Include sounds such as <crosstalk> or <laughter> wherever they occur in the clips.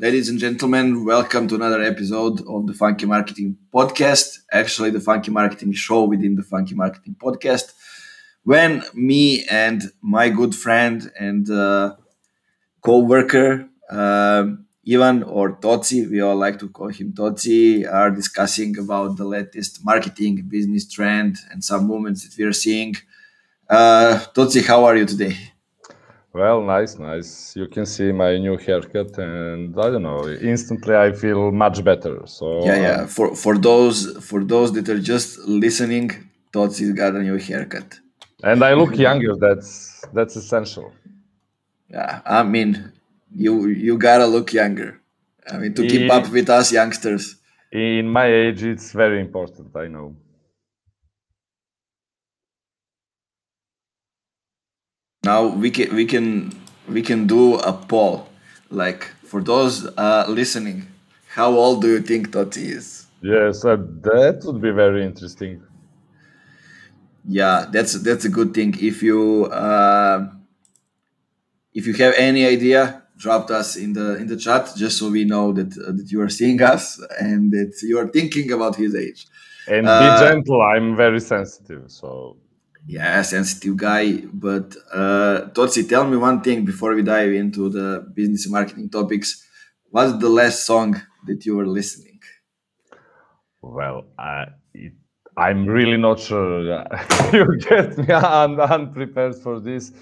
Ladies and gentlemen, welcome to another episode of the Funky Marketing Podcast. Actually, the Funky Marketing Show within the Funky Marketing Podcast. When me and my good friend and uh, co worker, uh, Ivan or Toci, we all like to call him Toci, are discussing about the latest marketing business trend and some movements that we are seeing. Uh, how are you today? Well, nice, nice. You can see my new haircut, and I don't know. Instantly, I feel much better. So yeah, yeah. Uh, for for those for those that are just listening, Totsi's got a new haircut, and I look <laughs> younger. That's that's essential. Yeah, I mean, you you gotta look younger. I mean, to keep in, up with us youngsters. In my age, it's very important. I know. Now we can we can we can do a poll. Like for those uh, listening how old do you think Totti is? Yes uh, that would be very interesting. Yeah that's that's a good thing. If you uh, if you have any idea drop us in the in the chat just so we know that uh, that you are seeing us and that you are thinking about his age. And be uh, gentle i'm very sensitive so yeah, sensitive guy. But uh, Totsi, tell me one thing before we dive into the business marketing topics. What's the last song that you were listening? Well, I, it, I'm really not sure. <laughs> you get me un, unprepared for this.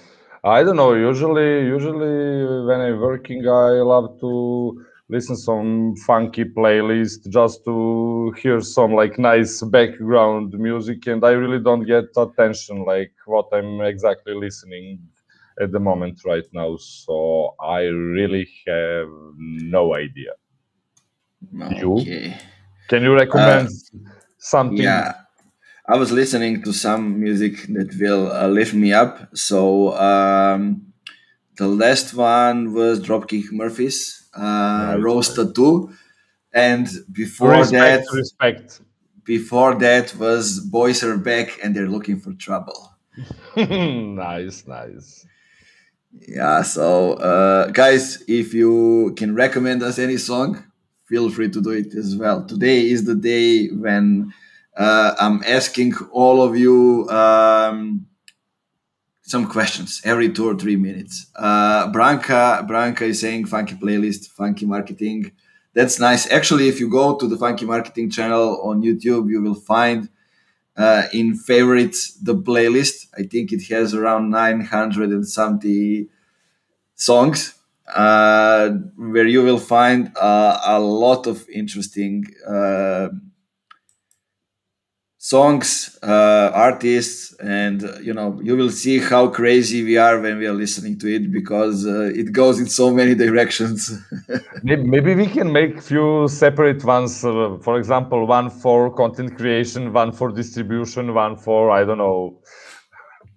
I don't know. Usually, usually when I'm working, I love to listen some funky playlist just to hear some like nice background music and i really don't get attention like what i'm exactly listening at the moment right now so i really have no idea. Okay. you can you recommend uh, something? yeah. I was listening to some music that will uh, lift me up so um, the last one was dropkick murphys uh, Rose Tattoo, and before respect, that, respect. Before that was Boys Are Back, and they're looking for trouble. <laughs> nice, nice. Yeah, so uh, guys, if you can recommend us any song, feel free to do it as well. Today is the day when uh, I'm asking all of you um, some questions every two or three minutes. Uh, Branka, Branka is saying funky playlist, funky marketing. That's nice. Actually, if you go to the funky marketing channel on YouTube, you will find uh, in favorites the playlist. I think it has around 900 and something songs uh, where you will find uh, a lot of interesting uh, songs, uh, artists, and uh, you know you will see how crazy we are when we are listening to it because uh, it goes in so many <laughs> directions. maybe, we can make few separate ones. Uh, for example, one for content creation, one for distribution, one for I don't know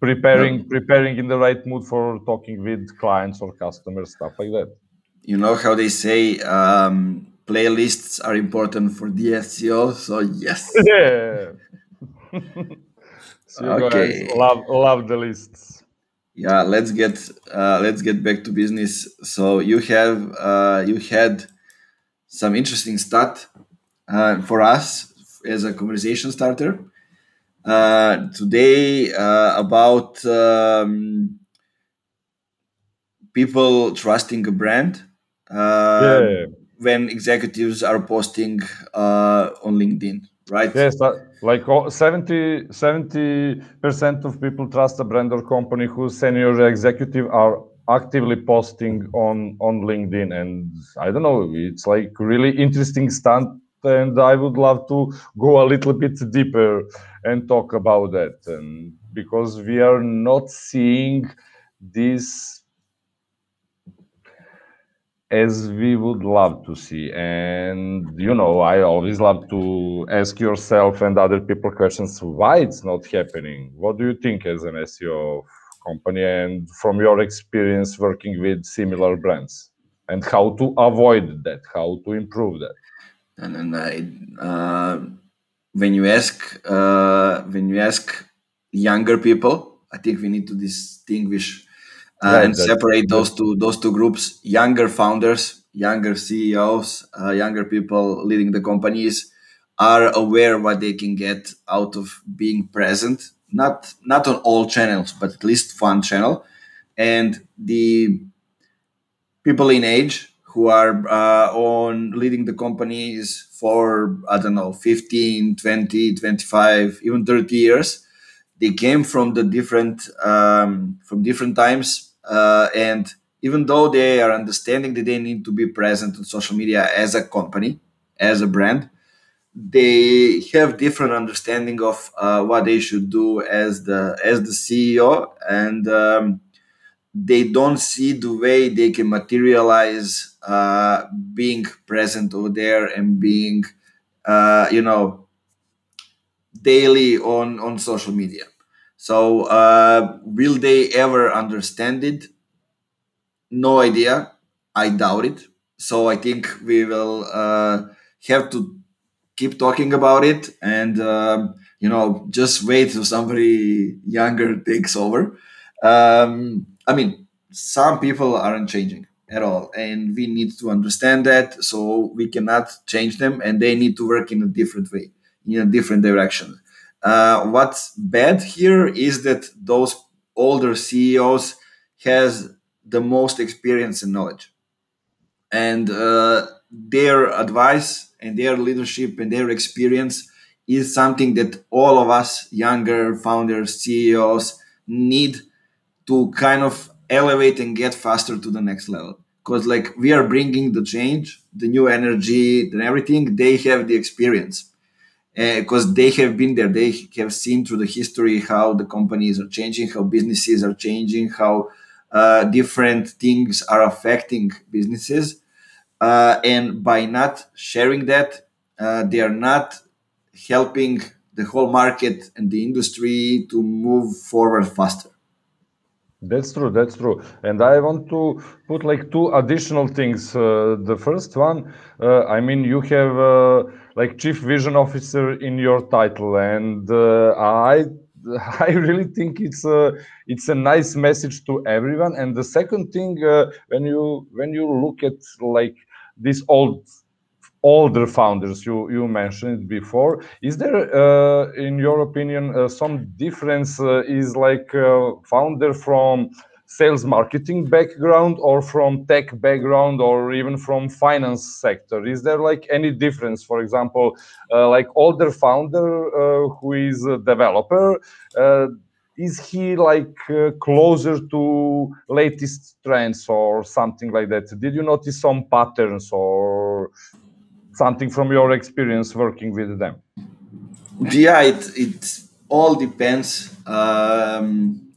preparing no. preparing in the right mood for talking with clients or customers, stuff like that. You know how they say. Um, playlists are important for the SEO. So yes. <laughs> Yeah. <laughs> so okay. love love the lists. Yeah, let's get uh, let's get back to business. So you have uh, you had some interesting stat uh, for us as a conversation starter uh, today uh, about um, people trusting a brand. Uh, yeah when executives are posting uh, on LinkedIn, right? Yes, like 70 percent of people trust a brand or company whose senior executive are actively posting on on LinkedIn, and I don't know, it's like really interesting stunt, and I would love to go a little bit deeper and talk about that, and because we are not seeing this as we would love to see. And you know, I always love to ask yourself and other people questions why it's not happening. What do you think as an SEO company and from your experience working with similar brands and how to avoid that, how to improve that? And then I, uh, when you ask uh, when you ask younger people, I think we need to distinguish uh, and separate those two those two groups younger founders younger CEOs, uh, younger people leading the companies are aware what they can get out of being present, not not on all channels, but at least one channel. And the people in age who are uh, on leading the companies for i don't know 15 20 25 even 30 years they came from the different um, from different times uh, and even though they are understanding that they need to be present on social media as a company as a brand they have different understanding of uh, what they should do as the as the ceo and um, they don't see the way they can materialize uh, being present over there and being uh, you know daily on on social media so uh, will they ever understand it no idea i doubt it so i think we will uh, have to keep talking about it and um, you know just wait till somebody younger <laughs> takes over um, I mean, some people aren't changing at all, and we need to understand that. So we cannot change them, and they need to work in a different way, in a different direction. Uh, what's bad here is that those older CEOs has the most experience and knowledge, and uh, their advice and their leadership and their experience is something that all of us younger founders, CEOs need to kind of elevate and get faster to the next level. Because like we are bringing the change the new energy and everything. They have the experience because uh, they have been there they have seen through the history how the companies are changing how businesses are changing how uh, different things are affecting businesses uh, and by not sharing that uh, they are not helping the whole market and the industry to move forward faster that's true. That's true. And I want to put like two additional things. Uh, the first one, uh, I mean, you have like chief vision officer in your title, and uh, I <laughs> I really think it's a it's a nice message to everyone. And the second thing, uh, when you when you look at like these old older founders you you mentioned before is there uh, in your opinion uh, some difference uh, is like uh, founder from sales marketing background or from tech background or even from finance sector is there like any difference for example uh, like older founder uh, who is a developer is he like uh, closer to latest trends or something like that did you notice some patterns or something from your experience working with them? Yeah, it it all depends. Um,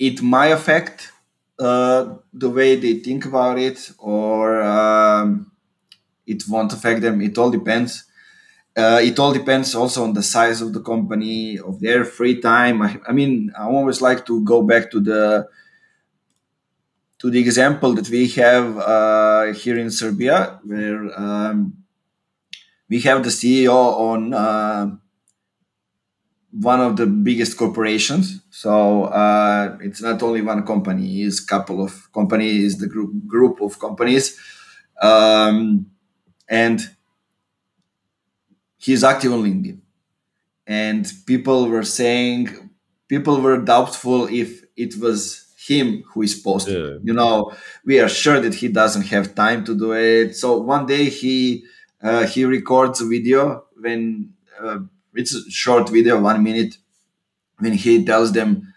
it might affect uh, the way they think about it, or um, it won't affect them. It all depends. Uh, it all depends also on the size of the company, of their free time. I, I mean, I always like to go back to the to the example that we have uh, here in Serbia, where um, we have the CEO on uh, one of the biggest corporations. So uh, it's not only one company; it's a couple of companies, the group group of companies, um, and he's active on LinkedIn. And people were saying, people were doubtful if it was him who is posting. Yeah. You know, we are sure that he doesn't have time to do it. So one day he uh, he records a video when uh, it's a short video, one minute, when he tells them,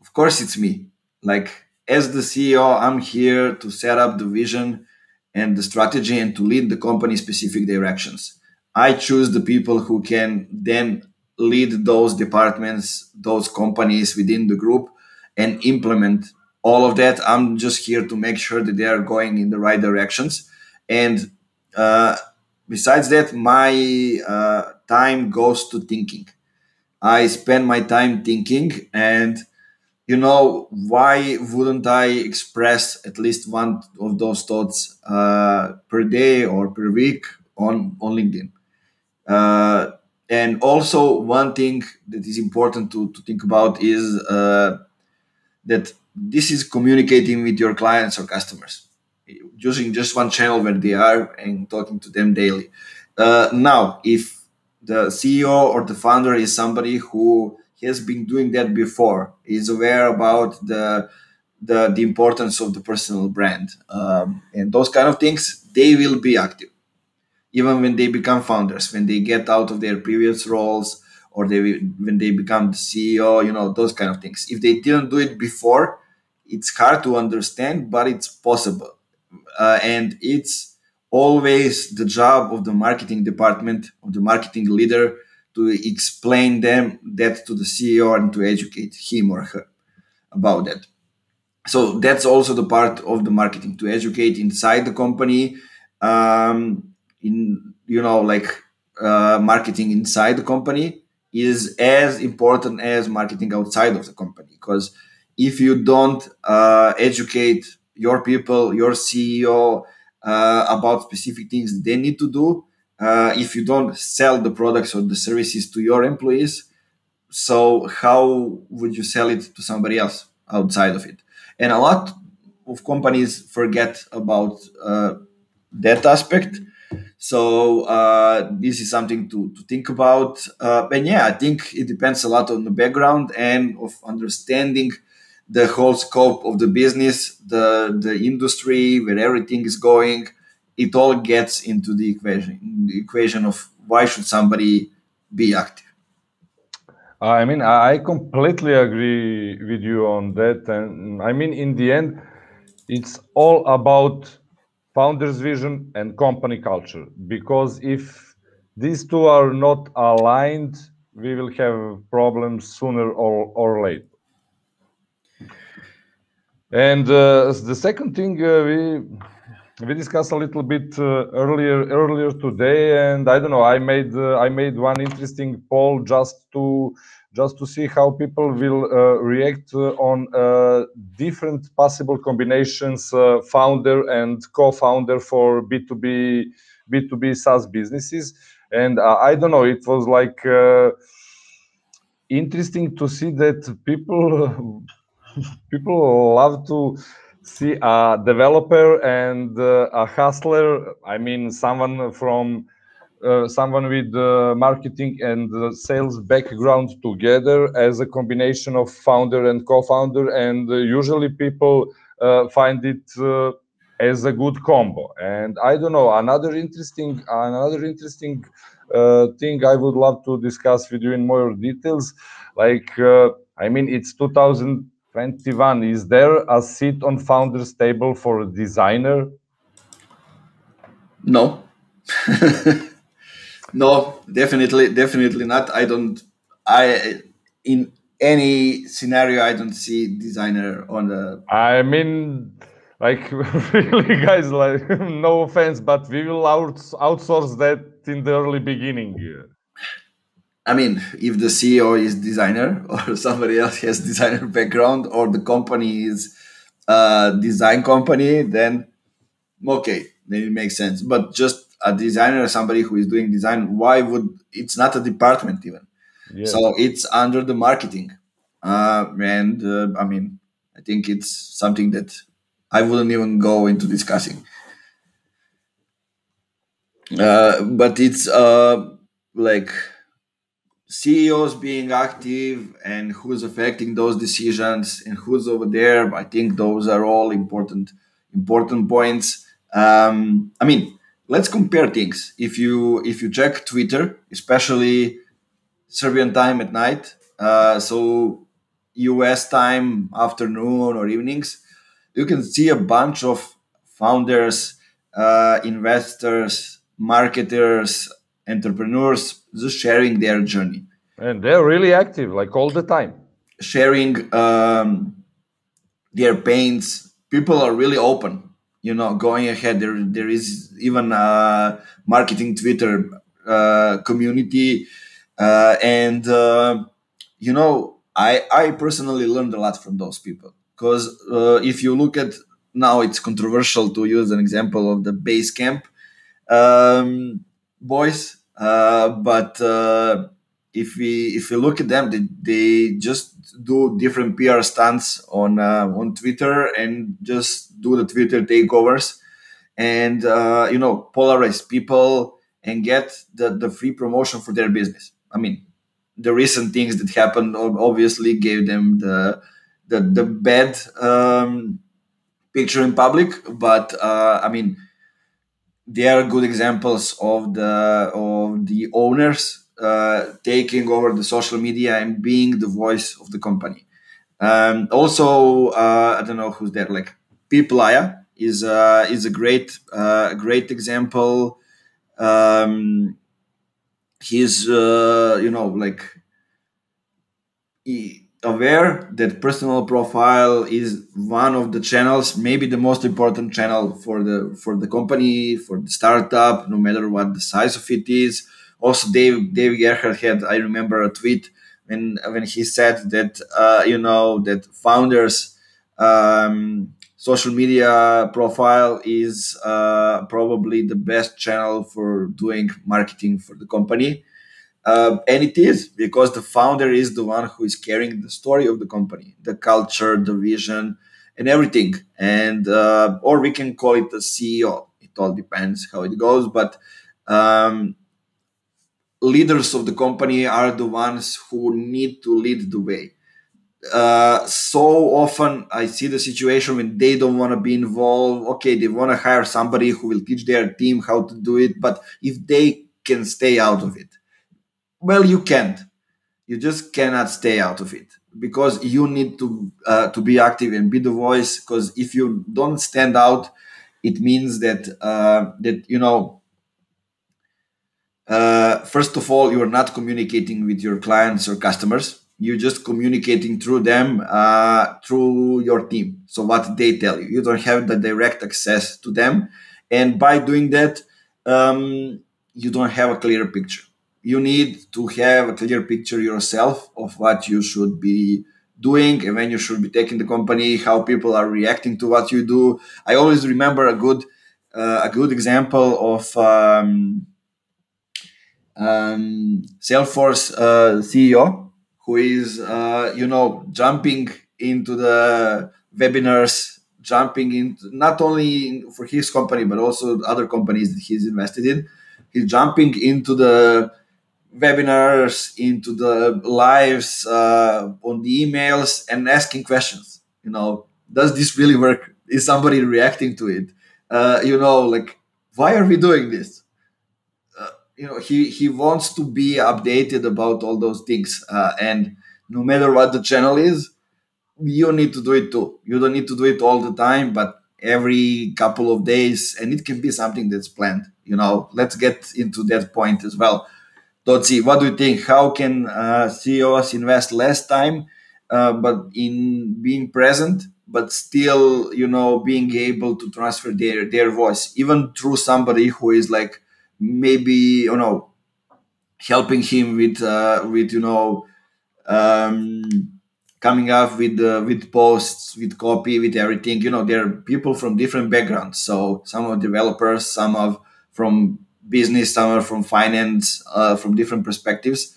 "Of course, it's me. Like as the CEO, I'm here to set up the vision and the strategy and to lead the company specific directions. I choose the people who can then lead those departments, those companies within the group and implement all of that. I'm just here to make sure that they are going in the right directions. And uh, besides that, my uh, time goes to thinking. I spend my time thinking, and you know, why wouldn't I express at least one of those thoughts uh, per day or per week on on LinkedIn? Uh, and also, one thing that is important to, to think about is uh, that this is communicating with your clients or customers using just one channel where they are and talking to them daily. Uh, now, if the CEO or the founder is somebody who has been doing that before, is aware about the the, the importance of the personal brand um, and those kind of things, they will be active. Even when they become founders, when they get out of their previous roles, or they when they become the CEO, you know, those kind of things. If they didn't do it before, it's hard to understand, but it's possible. Uh, and it's always the job of the marketing department, of the marketing leader to explain them that to the CEO and to educate him or her about that. So that's also the part of the marketing to educate inside the company, um, in you know like uh, marketing inside the company is as important as marketing outside of the company because if you don't uh, educate your people your ceo uh, about specific things they need to do. Uh, if you don't sell the products or the services to your employees so how would you sell it to somebody else outside of it? And a lot of companies forget about uh, that aspect. So uh, this is something to, to think about. Uh, and yeah, I think it depends a lot on the background and of understanding the whole scope of the business, the the industry, where everything is going. It all gets into the equation, the equation of why should somebody be active. I mean, I completely agree with you on that, and I mean, in the end, it's all about founder's vision and company culture because if these two are not aligned we will have problems sooner or, or later and uh, the second thing uh, we we discussed a little bit uh, earlier earlier today and i don't know i made uh, i made one interesting poll just to just to see how people will uh, react uh, on different possible combinations, founder and co-founder for B2B B2B SaaS businesses. And I don't know, it was like interesting to see that people <laughs> people love to see a developer and uh, a hustler i mean someone from uh, someone with uh, marketing and uh, sales background together as a combination of founder and co-founder and uh, usually people uh, find it as a good combo. And i don't know another interesting another interesting thing i would love to discuss with you in more details like i mean it's 2021 is there a seat on founders table for a designer no <laughs> No, definitely, definitely not. I don't. I in any scenario, I don't see designer on the. I mean, like <laughs> really, guys. Like, <laughs> no offense, but we will out, outsource that in the early beginning. I mean, if the CEO is designer <laughs> or somebody else has designer background or the company is a design company, then okay, then it makes sense. But just a designer somebody who is doing design why would it's not a department even yeah. so it's under the marketing uh, and uh, i mean i think it's something that i wouldn't even go into discussing uh, but it's uh, like CEOs being active and who's affecting those decisions and who's over there. I think those are all important important points. Um, I mean, let's compare things. If you if you check Twitter, especially Serbian time at night, uh, so US time afternoon or evenings, you can see a bunch of founders, uh, investors, marketers, entrepreneurs just sharing their journey. And they're really active, like all the time. Sharing um, their pains. People are really open you know going ahead there there is even a marketing twitter uh, community uh, and uh, you know i i personally learned a lot from those people because uh, if you look at now it's controversial to use an example of the Basecamp um, boys uh, but uh, if we if we look at them, they, they just do different PR stunts on uh, on Twitter and just do the Twitter takeovers, and uh, you know polarize people and get the the free promotion for their business. I mean, the recent things that happened obviously gave them the the the bad um, picture in public, but uh, I mean they are good examples of the of the owners uh, taking over the social media and being the voice of the company. Um, also, uh, I don't know who's there. Like Peep Laja is uh, is a great uh, great example. Um, he's uh, you know like he, aware that personal profile is one of the channels maybe the most important channel for the for the company for the startup no matter what the size of it is. Also dave dave gerhardt had i remember a tweet when when he said that uh, you know that founders um, social media profile is uh, probably the best channel for doing marketing for the company uh, and it is because the founder is the one who is carrying the story of the company, the culture, the vision, and everything. And uh, or we can call it the CEO. It all depends how it goes. But um, leaders of the company are the ones who need to lead the way. Uh, so often I see the situation when they don't want to be involved. Okay, they want to hire somebody who will teach their team how to do it, but if they can stay out of it, well you can't. You just cannot stay out of it because you need to uh, to be active and be the voice because if you don't stand out it means that uh, that you know uh, first of all you're not communicating with your clients or customers. You're just communicating through them uh, through your team. So what they tell you. You don't have the direct access to them. And by doing that um, you don't have a clear picture you need to have a clear picture yourself of what you should be doing and when you should be taking the company how people are reacting to what you do. I always remember a good uh, a good example of um, um, salesforce uh, ceo who is uh, you know jumping into the webinars jumping into not only for his company but also other companies that he's invested in. He's jumping into the webinars, into the lives, uh, on the emails, and asking questions. You know, does this really work? Is somebody reacting to it? Uh, you know, like why are we doing this? Uh, you know, he he wants to be updated about all those things, uh, and no matter what the channel is, you need to do it too. You don't need to do it all the time, but every couple of days, and it can be something that's planned. You know, let's get into that point as well Dotzi, what do you think? How can uh, CEOs invest less time, uh, but in being present, but still, you know, being able to transfer their their voice, even through somebody who is like maybe you know helping him with uh, with you know um, coming up with uh, with posts, with copy, with everything. You know, there are people from different backgrounds. So some of developers, some of from business, some from finance, uh, from different perspectives.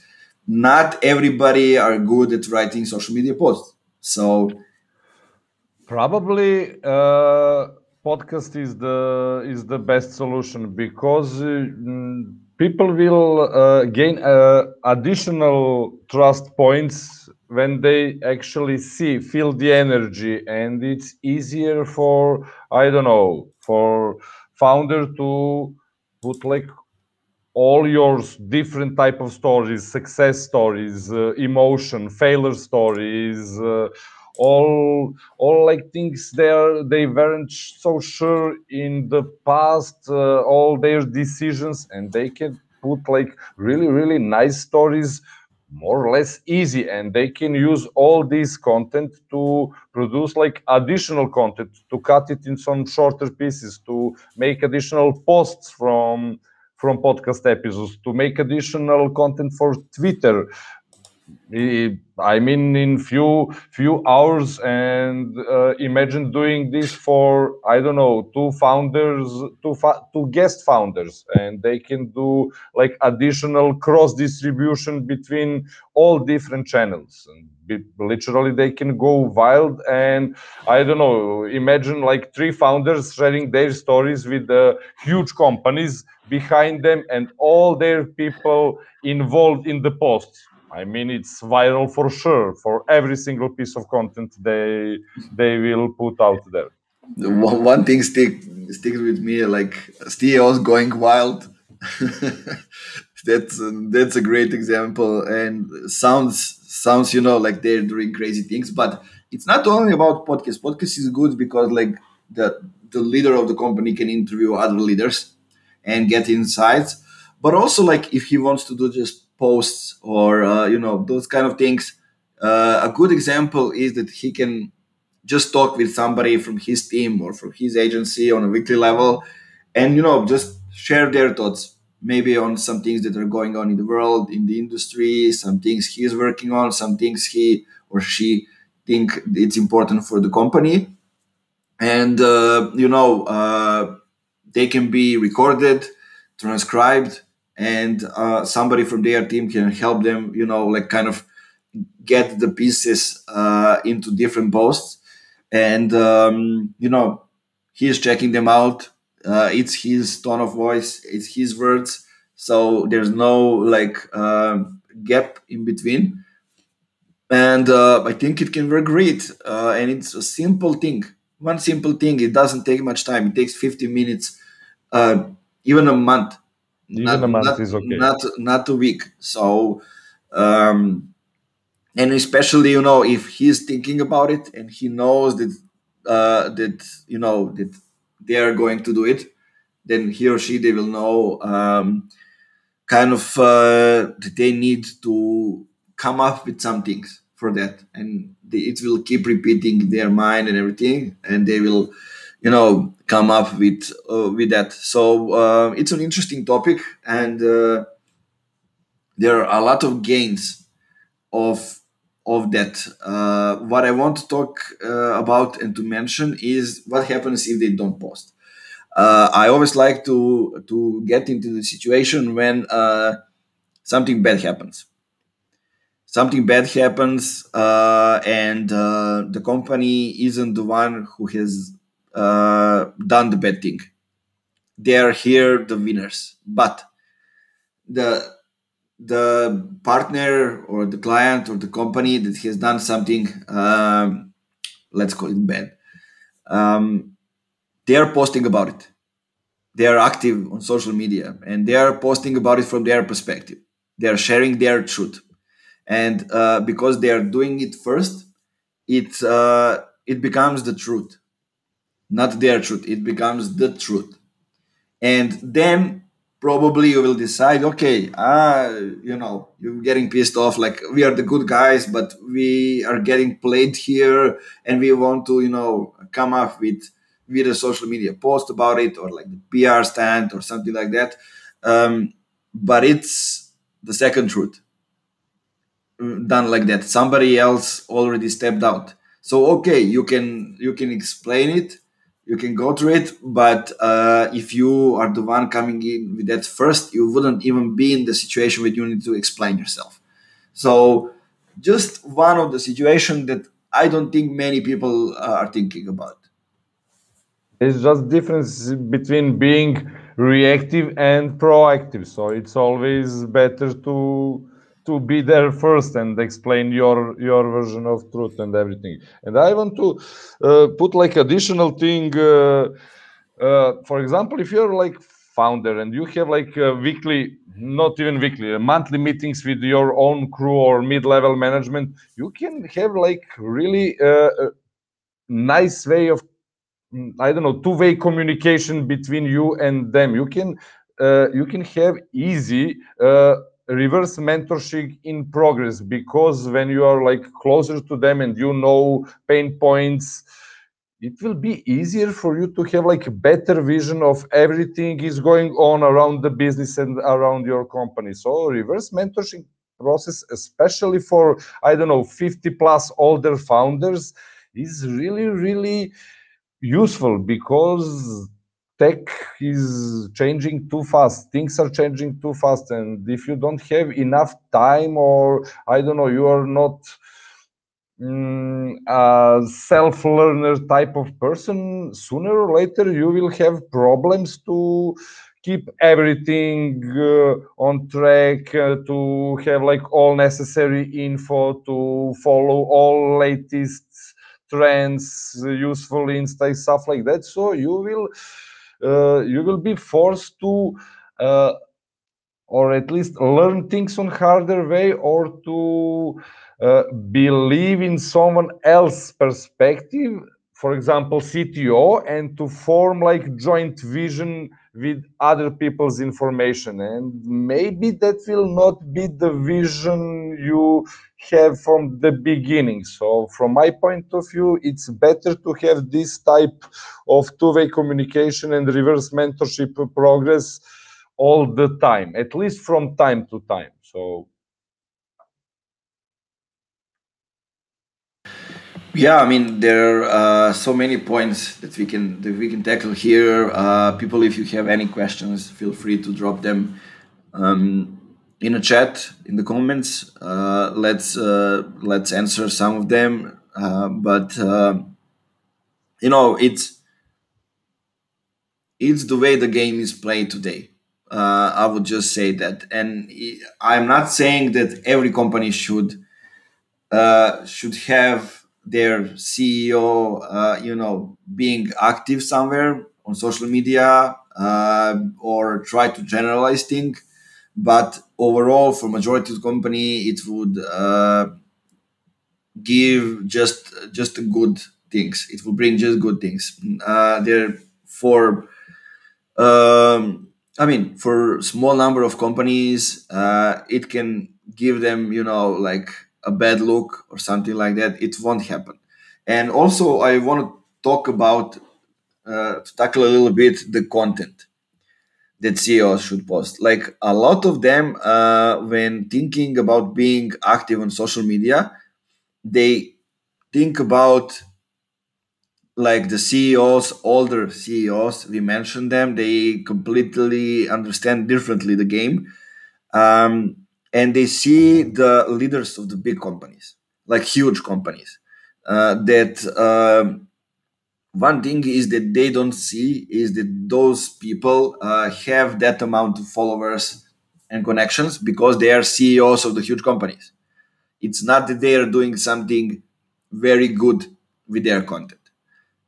Not everybody are good at writing social media posts. So probably uh, podcast is the is the best solution because uh, people will uh, gain uh, additional trust points when they actually see feel the energy and it's easier for i don't know for founder to put like all your different type of stories success stories uh, emotion failure stories uh, all all like things there they weren't so sure in the past uh, all their decisions and they can put like really really nice stories more or less easy and they can use all this content to produce like additional content to cut it in some shorter pieces to make additional posts from from podcast episodes to make additional content for twitter I mean, in few few hours, and uh, imagine doing this for I don't know two founders, two two guest founders, and they can do like additional cross distribution between all different channels. And be, literally, they can go wild, and I don't know. Imagine like three founders sharing their stories with the huge companies behind them, and all their people involved in the posts I mean, it's viral for sure for every single piece of content they they will put out there. One thing stick sticks with me, like CEOs going wild. <laughs> that's that's a great example, and sounds sounds you know like they're doing crazy things. But it's not only about podcast. Podcast is good because like the the leader of the company can interview other leaders and get insights. But also like if he wants to do just posts or uh, you know those kind of things uh, a good example is that he can just talk with somebody from his team or from his agency on a weekly level and you know just share their thoughts maybe on some things that are going on in the world in the industry some things he's working on some things he or she think it's important for the company. And uh, you know uh, they can be recorded transcribed and uh, somebody from their team can help them you know like kind of get the pieces uh, into different posts. And um, you know he's checking them out. Uh, it's his tone of voice. It's his words. So there's no like uh, gap in between. And uh, i think it can work great. Uh, and it's a simple thing. One simple thing. It doesn't take much time. It takes 15 minutes even a month even not, a month not, is okay. Not not a week. So, um, and especially you know if he's thinking about it and he knows that uh, that you know that they are going to do it, then he or she they will know um, kind of uh, that they need to come up with some things for that, and they, it will keep repeating their mind and everything, and they will you know come up with uh, with that. So uh, it's an interesting topic and uh, there are a lot of gains of of that. Uh, what i want to talk uh, about and to mention is what happens if they don't post. Uh, i always like to to get into the situation when something bad happens. Something bad happens and the company isn't the one who has done the bad thing. They are here the winners, but the the partner or the client or the company that has done something, um, let's call it bad, um, they are posting about it. They are active on social media and they are posting about it from their perspective. They are sharing their truth, and uh, because they are doing it first, it uh, it becomes the truth not their truth it becomes the truth. And then probably you will decide okay ah you know you're getting pissed off like we are the good guys but we are getting played here and we want to you know come up with with a social media post about it or like the pr stand or something like that. Um, but it's the second truth. Done like that. Somebody else already stepped out. So okay you can you can explain it you can go through it but uh, if you are the one coming in with that first you wouldn't even be in the situation where you need to explain yourself. So just one of the situation that i don't think many people uh, are thinking about. It's just difference between being reactive and proactive so it's always better to to be there first and explain your your version of truth and everything. And i want to uh, put like additional thing uh, uh, for example if you're like founder and you have like weekly not even weekly monthly meetings with your own crew or mid-level management you can have like really uh, nice way of mm, i don't know two-way communication between you and them. You can uh, you can have easy uh, reverse mentorship in progress because when you are like closer to them and you know pain points it will be easier for you to have like a better vision of everything is going on around the business and around your company. So reverse mentorship process, especially for I don't know 50 plus older founders, is really really useful because tech is changing too fast. Things are changing too fast and if you don't have enough time or i don't know you are not mm, a self-learner type of person sooner or later you will have problems to keep everything uh, on track uh, to have like all necessary info to follow all latest trends useful insights stuff like that. So you will you will be forced to uh, or at least learn things on harder way or to uh, believe in someone else's perspective for example cto and to form like joint vision with other people's information and maybe that will not be the vision you have from the beginning. So from my point of view it's better to have this type of two-way communication and reverse mentorship progress all the time at least from time to time. So Yeah, I mean there are uh, so many points that we can that we can tackle here. Uh, people, if you have any questions, feel free to drop them um, in a chat in the comments. Uh, let's uh, let's answer some of them. Uh, but uh, you know, it's it's the way the game is played today. I would just say that, and I'm not saying that every company should should have their CEO, uh, you know, being active somewhere on social media uh, or try to generalize things. But overall, for majority of company, it would uh, give just just good things. It will bring just good things. Uh, there for, um, I mean, for small number of companies, uh, it can give them, you know, like a bad look or something like that, it won't happen. And also, I want to talk about uh, to tackle a little bit the content that CEOs should post. Like a lot of them, uh, when thinking about being active on social media, they think about like the CEOs, older CEOs, we mentioned them, they completely understand differently the game. Um, and they see the leaders of the big companies, like huge companies, uh, that uh, one thing is that they don't see is that those people uh, have that amount of followers and connections because they are CEOs of the huge companies. It's not that they are doing something very good with their content.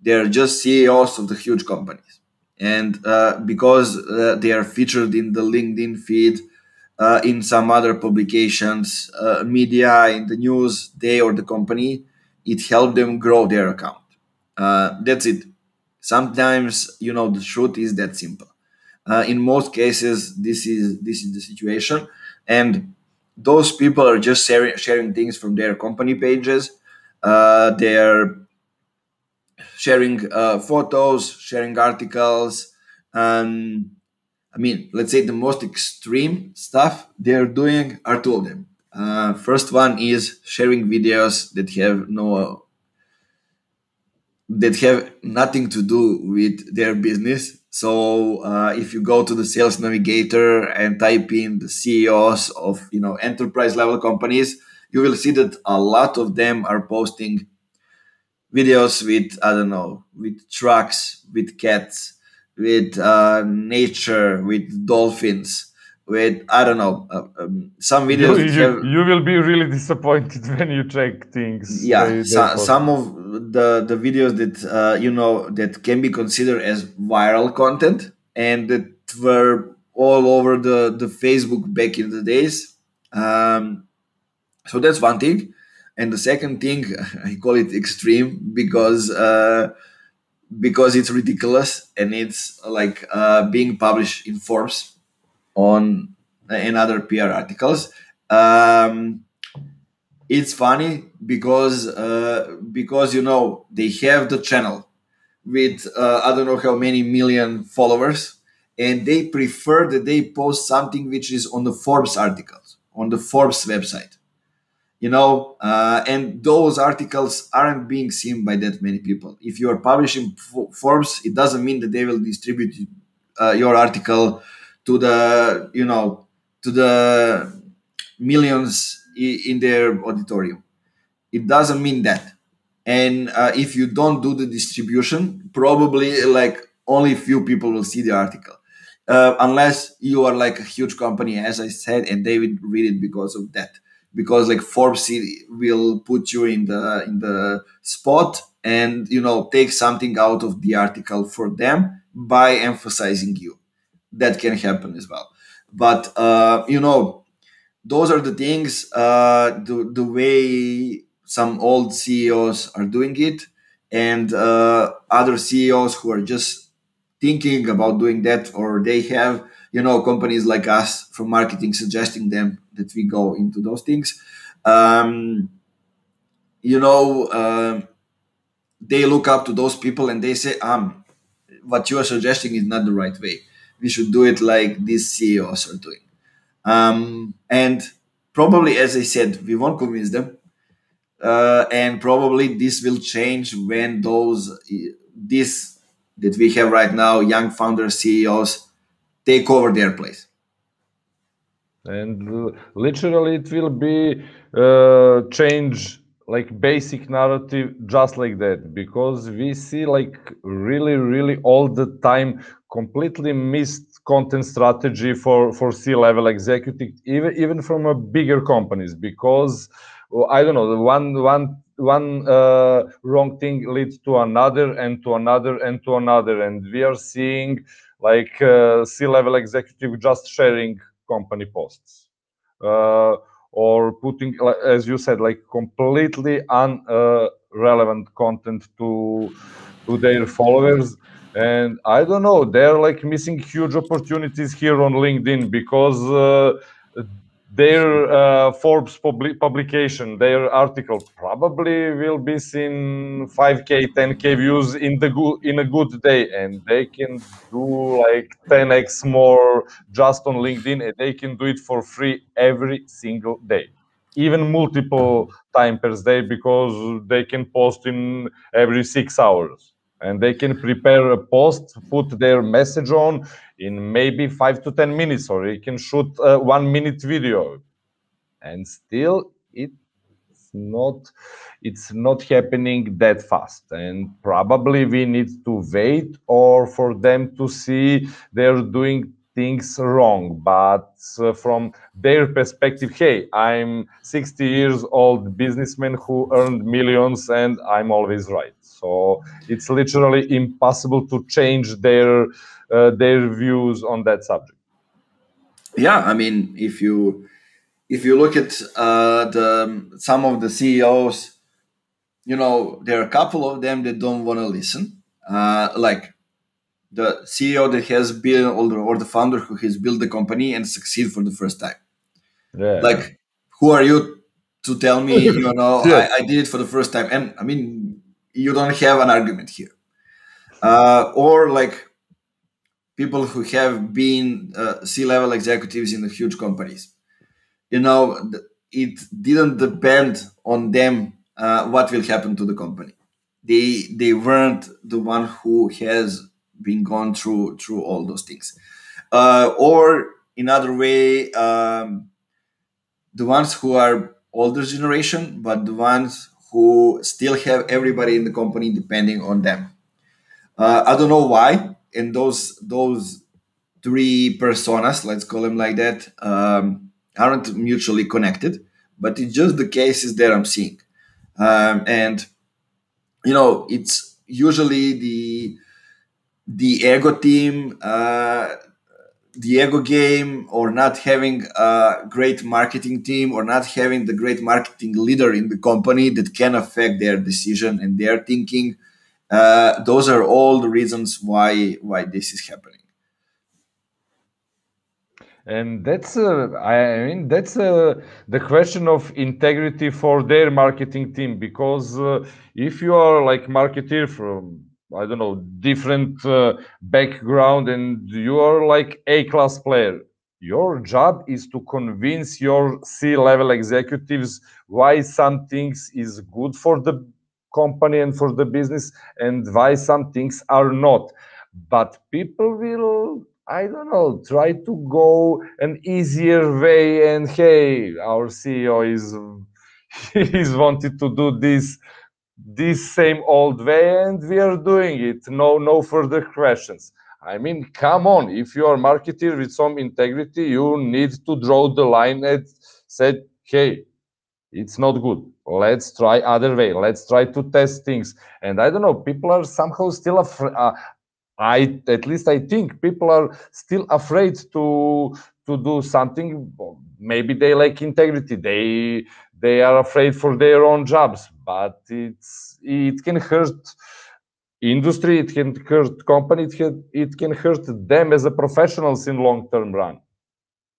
They are just CEOs of the huge companies. And uh, because uh, they are featured in the LinkedIn feed, uh, in some other publications, uh, media, in the news, they or the company, it helped them grow their account. Uh, that's it. Sometimes, you know, the truth is that simple. Uh, in most cases, this is this is the situation, and those people are just sharing, sharing things from their company pages. Uh, they're sharing uh, photos, sharing articles, and I mean, let's say the most extreme stuff they're doing are two of them. Uh, first one is sharing videos that have no that have nothing to do with their business. So uh, if you go to the sales navigator and type in the CEOs of you know enterprise level companies, you will see that a lot of them are posting videos with I don't know with trucks, with cats, with uh, nature, with dolphins, with I don't know uh, um, some videos. You, you, have, you, will be really disappointed <laughs> when you check things. Yeah, so, some of the the videos that uh, you know that can be considered as viral content and that were all over the the Facebook back in the days. Um, so that's one thing, and the second thing <laughs> I call it extreme because uh, because it's ridiculous and it's like uh, being published in Forbes on in other PR articles. Um, it's funny because uh, because you know they have the channel with uh, I don't know how many million followers, and they prefer that they post something which is on the Forbes articles. on the Forbes website. You know, uh, and those articles aren't being seen by that many people. If you are publishing Forbes, it doesn't mean that they will distribute uh, your article to the, you know, to the millions in their auditorium. It doesn't mean that. And uh, if you don't do the distribution, probably like only few people will see the article. Uh, unless you are like a huge company, as I said, and they will read it because of that. Because like Forbes will put you in the in the spot and you know take something out of the article for them by emphasizing you. That can happen as well. But uh, you know, those are the things. Uh, the the way some old CEOs are doing it, and uh, other CEOs who are just thinking about doing that, or they have you know companies like us from marketing suggesting them that we go into those things. Um, you know, uh, they look up to those people and they say, "Um, what you are suggesting is not the right way. We should do it like these CEOs are doing." Um, and probably, as I said, we won't convince them. Uh, and probably this will change when those this that we have right now, young founders, CEOs, take over their place. And literally, it will be uh, change like basic narrative just like that. Because we see like really really all the time completely missed content strategy for for c level executive even even from a bigger companies. Because i don't know one one one uh, wrong thing leads to another and to another and to another. And we are seeing like uh, c level executive just sharing company posts uh, or putting as you said like completely unrelevant uh, content to to their followers. And i don't know they're like missing huge opportunities here on linkedin because uh, their uh, Forbes publi- publication, their article probably will be seen 5k, 10k views in the good in a good day, and they can do like 10x more just on LinkedIn, and they can do it for free every single day, even multiple time per day because they can post in every six hours and they can prepare a post, put their message on in maybe five to 10 minutes, or you can shoot a one minute video. And still, it's not it's not happening that fast. And probably we need to wait or for them to see they're doing things wrong. But uh, from their perspective hey i'm 60 years old businessman who earned millions and i'm always right so it's literally impossible to change their uh, their views on that subject yeah i mean if you if you look at uh, the some of the ceos you know there are a couple of them that don't want to listen uh, like the CEO that has built or the, or the founder who has built the company and succeed for the first time. Yeah. Like, who are you to tell me? You know, <laughs> yeah. I, I, did it for the first time, and I mean, you don't have an argument here. Uh, or like people who have been uh, C-level executives in the huge companies. You know, it didn't depend on them uh, what will happen to the company. They they weren't the one who has been gone through through all those things uh, or in other way um, the ones who are older generation but the ones who still have everybody in the company depending on them. Uh, i don't know why. And those those three personas let's call them like that um, aren't mutually connected but it's just the cases that i'm seeing. Um, and you know it's usually the the ego team, uh, the ego game, or not having a great marketing team, or not having the great marketing leader in the company that can affect their decision and their thinking. Uh, those are all the reasons why why this is happening and that's uh, i mean that's uh, the question of integrity for their marketing team because uh, if you are like marketer from I don't know, different uh, background, and you are like A class player. your job is to convince your c-level executives why some things is good for the company and for the business and why some things are not but people will i don't know try to go an easier way and hey our ceo is <laughs> he's wanted to do this this same old way and we are doing it no no further questions I mean, come on. If you are marketer with some integrity, you need to draw the line and said hey, it's not good. Let's try other way. Let's try to test things. And I don't know, people are somehow still afraid. Uh, I at least I think people are still afraid to to do something. Maybe they lack integrity. They they are afraid for their own jobs, but it's it can hurt industry, it can hurt company, it can, it can hurt them as a professionals in long term run.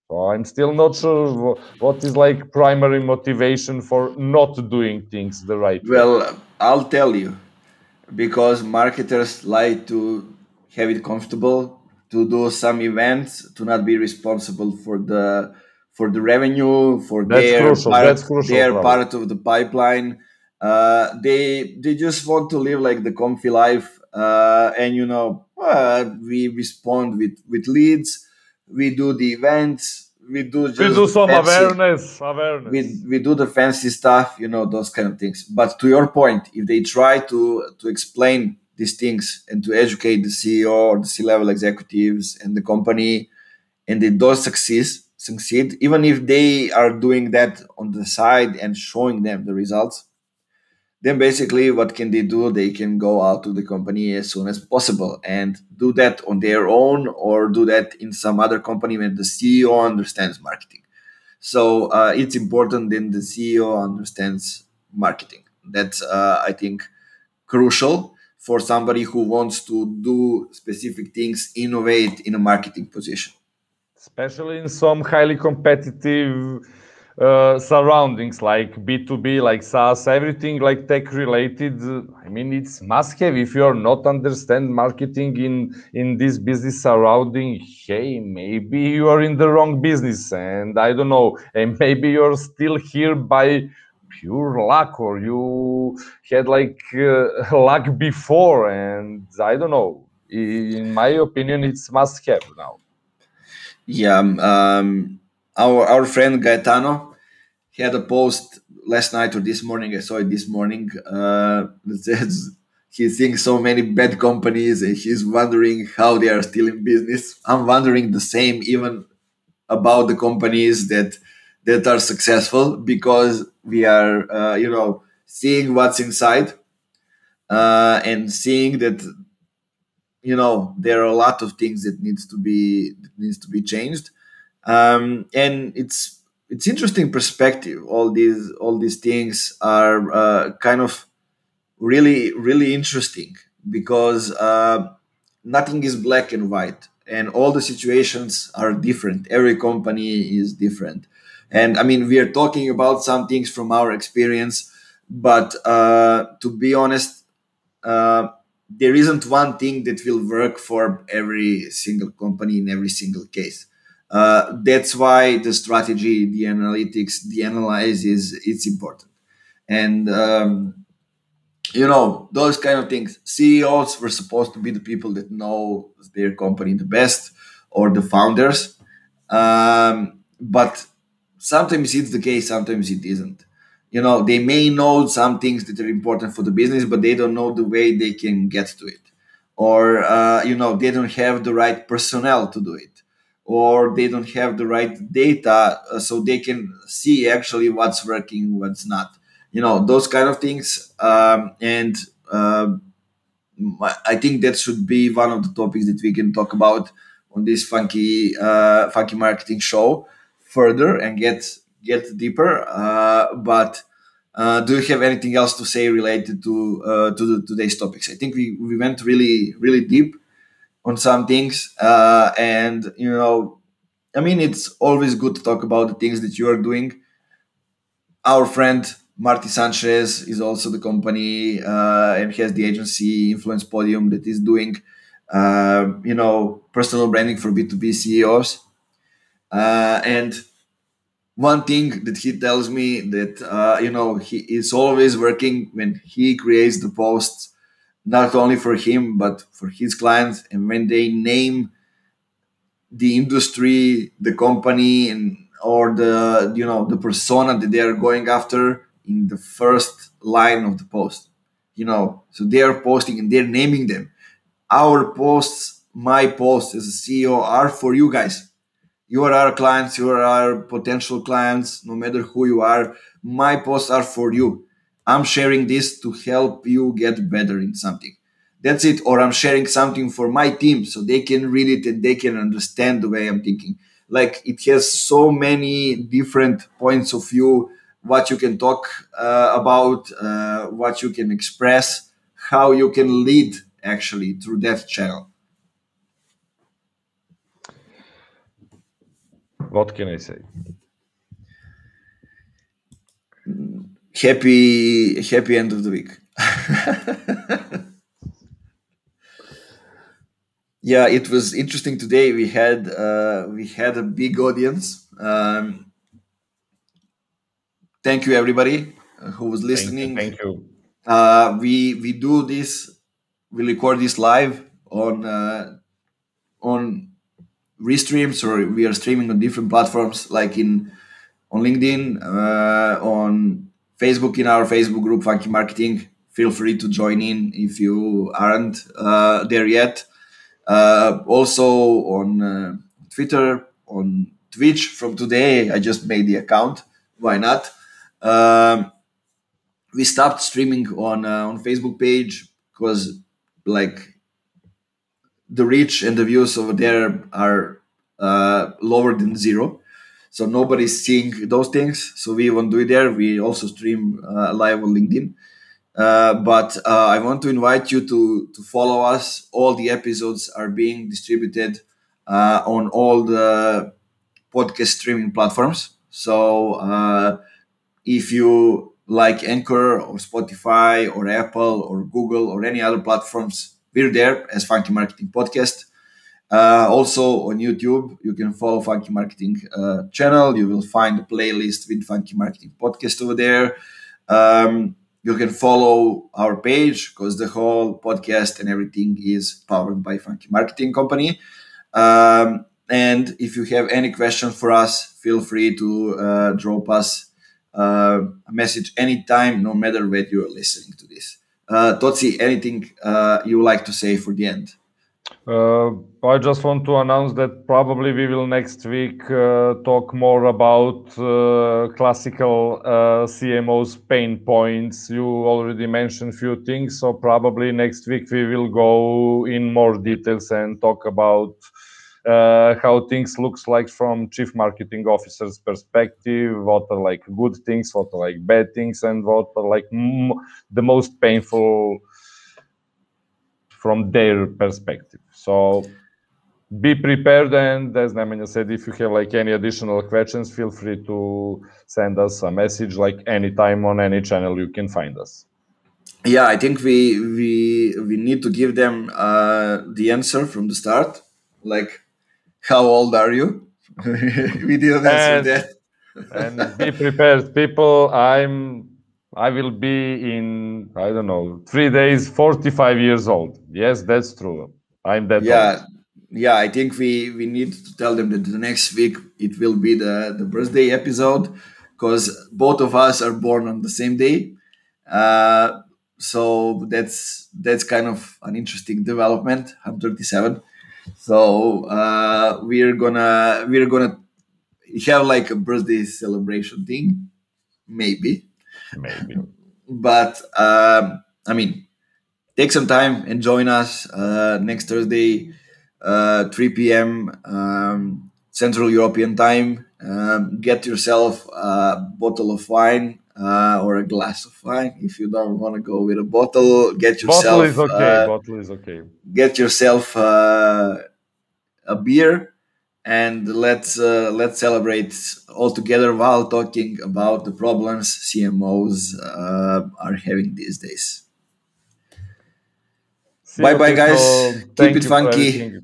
So I'm still not sure what is like primary motivation for not doing things the right well, way. Well, I'll tell you, because marketers like to have it comfortable to do some events to not be responsible for the for the revenue for That's their crucial. part, their part of the pipeline uh, they they just want to live like the comfy life, uh, and you know uh, we respond with with leads, we do the events, we do just we do some fancy, awareness, awareness. We we do the fancy stuff, you know those kind of things. But to your point, if they try to to explain these things and to educate the CEO or the C level executives and the company, and they don't succeed succeed, even if they are doing that on the side and showing them the results then basically what can they do? They can go out to the company as soon as possible and do that on their own or do that in some other company when the ceo understands marketing. So uh, it's important then the ceo understands marketing. That's uh, i think crucial for somebody who wants to do specific things innovate in a marketing position. Especially in some highly competitive uh, surroundings like B2B, like SaaS, everything like tech related. I mean, it's must have. If you are not understand marketing in in this business surrounding, hey, maybe you are in the wrong business, and I don't know, and <laughs> maybe you're still here by pure luck, or you had like uh, <laughs> luck before, and I don't know. In my opinion, it's must have now. Yeah. Um, um our our friend Gaetano, he had a post last night or this morning. I saw it this morning. Uh, <laughs> seeing so many bad companies and he's wondering how they are still in business. I'm wondering the same even about the companies that that are successful because we are uh, you know seeing what's inside uh, and seeing that you know there are a lot of things that needs to be needs to be changed um, and it's it's interesting perspective. All these all these things are uh, kind of really really interesting because uh, nothing is black and white, and all the situations are different. Every company is different, and I mean we are talking about some things from our experience, but uh, to be honest. Uh, there isn't one thing that will work for every single company in every single case uh, that's why the strategy, the analytics, the analysis, it's important. And um, you know those kind of things. CEOs were supposed to be the people that know their company the best, or the founders. Um, but sometimes it's the case, sometimes it isn't. You know, they may know some things that are important for the business, but they don't know the way they can get to it, or uh, you know, they don't have the right personnel to do it or they don't have the right data uh, so they can see actually what's working what's not. You know those kind of things um, and uh, i think that should be one of the topics that we can talk about on this funky uh, funky marketing show further and get get deeper. Uh, but uh, do you have anything else to say related to uh, to the, today's topics? I think we, we went really really deep on some things uh, and you know i mean it's always good to talk about the things that you are doing. Our friend marty sanchez is also the company uh, and has the agency influence podium that is doing uh, you know personal branding for b2b ceos uh, and one thing that he tells me that uh, you know he is always working when he creates the posts not only for him but for his clients. And when they name the industry the company and or the you know the persona that they are going after in the first line of the post you know so they are posting and they're naming them. Our posts my posts as a ceo are for you guys. You are our clients you are our potential clients no matter who you are. My posts are for you i'm sharing this to help you get better in something. That's it. Or i'm sharing something for my team so they can read it and they can understand the way i'm thinking. Like it has so many different points of view what you can talk uh, about uh, what you can express how you can lead actually through that channel. What can i say happy happy end of the week. <laughs> Yeah it was interesting today. We had uh, we had a big audience. Um, thank you everybody uh, who was listening thank you, thank you. Uh, we we do this we record this live on uh, on restreams or we are streaming on different platforms like in on linkedin uh, on facebook in our facebook group funky marketing feel free to join in if you aren't uh, there yet uh, also on uh, Twitter, on Twitch. From today, I just made the account. Why not? Um, we stopped streaming on uh, on Facebook page because like the reach and the views over there are uh, lower than zero so nobody's seeing those things so we won't do it there we also stream uh, live on linkedin uh, but uh, I want to invite you to to follow us. All the episodes are being distributed uh, on all the podcast streaming platforms. So uh, if you like Anchor or Spotify or Apple or Google or any other platforms, we're there as Funky Marketing Podcast. Uh, also on YouTube, you can follow Funky Marketing channel. You will find a playlist with Funky Marketing Podcast over there. Um, you can follow our page because the whole podcast and everything is powered by Funky Marketing Company. Um, and if you have any questions for us, feel free to uh, drop us uh, a message anytime, no matter where you are listening to this. Uh, Totsi, anything uh, you would like to say for the end? Uh, I just want to announce that probably we will next week uh, talk more about uh, classical CMO's pain points. You already mentioned a few things, so probably next week we will go in more details and talk about how things looks like from chief marketing officer's perspective. What are like good things, what are like bad things, and what are like the most painful from their perspective. So be prepared and as Nemanja said, if you have like any additional questions, feel free to send us a message like anytime on any channel you can find us. Yeah, I think we we we need to give them uh, the answer from the start. Like, how old are you? <laughs> we didn't answer and, that. and be prepared, people. I'm I will be in I don't know three days, forty five years old. Yes, that's true. I'm that. Yeah, old. yeah. I think we we need to tell them that the next week it will be the the birthday episode because both of us are born on the same day. Uh, so that's that's kind of an interesting development. I'm 37, so uh, we're gonna we're gonna have like a birthday celebration thing, maybe maybe. But um, I mean, take some time and join us uh, next Thursday, uh, 3 p.m. Um, Central European time. Um, get yourself a bottle of wine uh, or a glass of wine. If you don't want to go with a bottle, get yourself. Bottle is okay. Uh, bottle is okay. Get yourself uh, a beer and let's uh, let's celebrate all together while talking about the problems CMOs uh, are having these days. Bye bye, guys. Keep it funky.